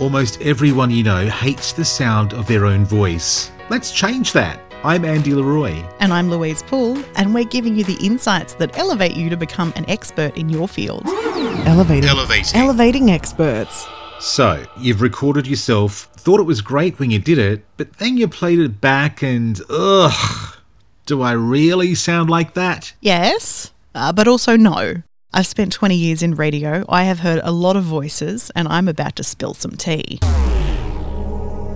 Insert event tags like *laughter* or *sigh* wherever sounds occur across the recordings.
Almost everyone you know hates the sound of their own voice. Let's change that. I'm Andy Leroy. And I'm Louise Poole, and we're giving you the insights that elevate you to become an expert in your field. Elevating. Elevating. Elevating experts. So, you've recorded yourself, thought it was great when you did it, but then you played it back and, ugh, do I really sound like that? Yes, uh, but also no. I've spent 20 years in radio, I have heard a lot of voices, and I'm about to spill some tea.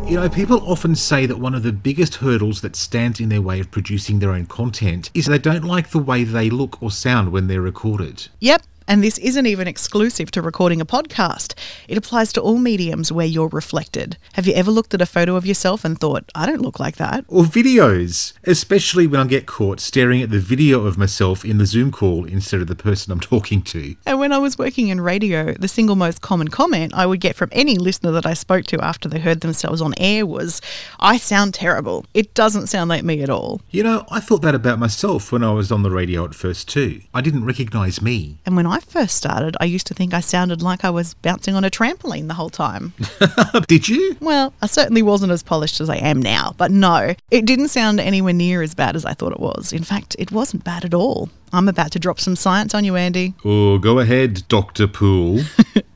You know, people often say that one of the biggest hurdles that stands in their way of producing their own content is they don't like the way they look or sound when they're recorded. Yep, and this isn't even exclusive to recording a podcast. It applies to all mediums where you're reflected. Have you ever looked at a photo of yourself and thought, I don't look like that? Or videos, especially when I get caught staring at the video of myself in the Zoom call instead of the person I'm *laughs* talking to. And when I was working in radio, the single most common comment I would get from any listener that I spoke to after they heard themselves on air was, I sound terrible. It doesn't sound like me at all. You know, I thought that about myself when I was on the radio at first too. I didn't recognise me. And when I first started, I used to think I sounded like I was bouncing on a trampoline the whole time. *laughs* Did you? well, I certainly wasn't as polished as I am now, but no, it didn't sound anywhere near as bad as I thought it was. In fact, it wasn't bad at all. I'm about to drop some science on you, Andy. Oh, go ahead, Dr. Poole. *laughs*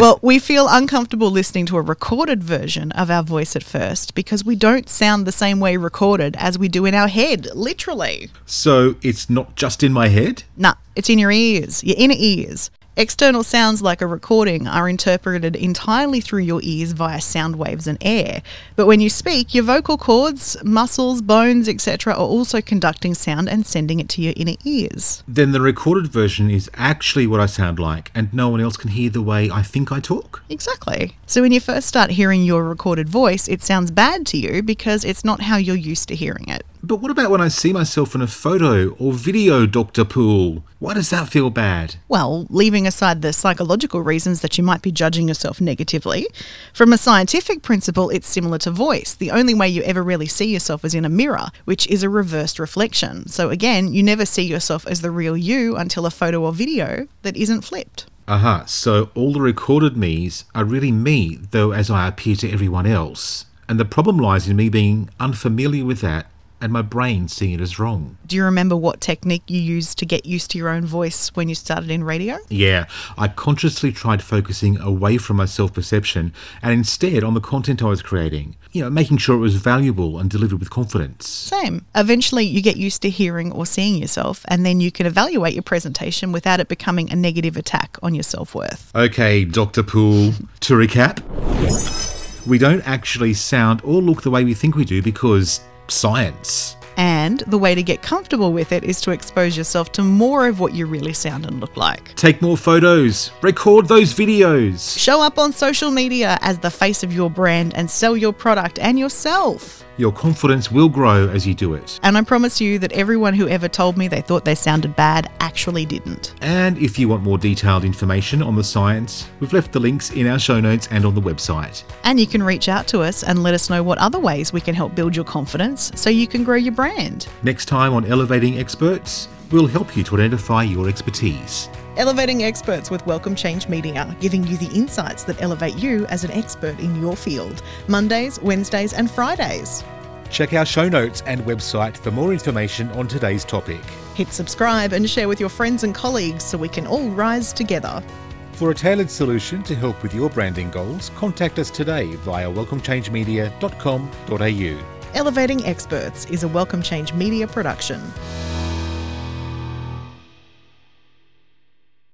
Well, we feel uncomfortable listening to a recorded version of our voice at first because we don't sound the same way recorded as we do in our head, literally. so it's not just in my head? Nah, it's in your ears, your inner ears. External sounds like a recording are interpreted entirely through your ears via sound waves and air. But when you speak, your vocal cords, muscles, bones, etc., are also conducting sound and sending it to your inner ears. Then the recorded version is actually what I sound like, and no one else can hear the way I think I talk? Exactly. So when you first start hearing your recorded voice, it sounds bad to you because it's not how you're used to hearing it. But what about when I see myself in a photo or video, Dr. Poole? Why does that feel bad? Well, leaving aside the psychological reasons that you might be judging yourself negatively, from a scientific principle, it's similar to voice. The only way you ever really see yourself is in a mirror, which is a reversed reflection. So again, you never see yourself as the real you until a photo or video that isn't flipped. Aha, so all the recorded me's are really me, though as I appear to everyone else. And the problem lies in me being unfamiliar with that and my brain seeing it as wrong. Do you remember what technique you used to get used to your own voice when you started in radio? Yeah, I consciously tried focusing away from my self perception and instead on the content I was creating. You know, making sure it was valuable and delivered with confidence. Same. Eventually, you get used to hearing or seeing yourself, and then you can evaluate your presentation without it becoming a negative attack on your self worth. Okay, Dr. Poole, to recap, we don't actually sound or look the way we think we do because science. And the way to get comfortable with it is to expose yourself to more of what you really sound and look like. Take more photos, record those videos. Show up on social media as the face of your brand and sell your product and yourself. Your confidence will grow as you do it. And I promise you that everyone who ever told me they thought they sounded bad actually didn't. And if you want more detailed information on the science, we've left the links in our show notes and on the website. And you can reach out to us and let us know what other ways we can help build your confidence so you can grow your brand. Next time on Elevating Experts, we'll help you to identify your expertise. Elevating experts with Welcome Change Media, giving you the insights that elevate you as an expert in your field. Mondays, Wednesdays, and Fridays. Check our show notes and website for more information on today's topic. Hit subscribe and share with your friends and colleagues so we can all rise together. For a tailored solution to help with your branding goals, contact us today via welcomechangemedia.com.au. Elevating Experts is a Welcome Change Media production.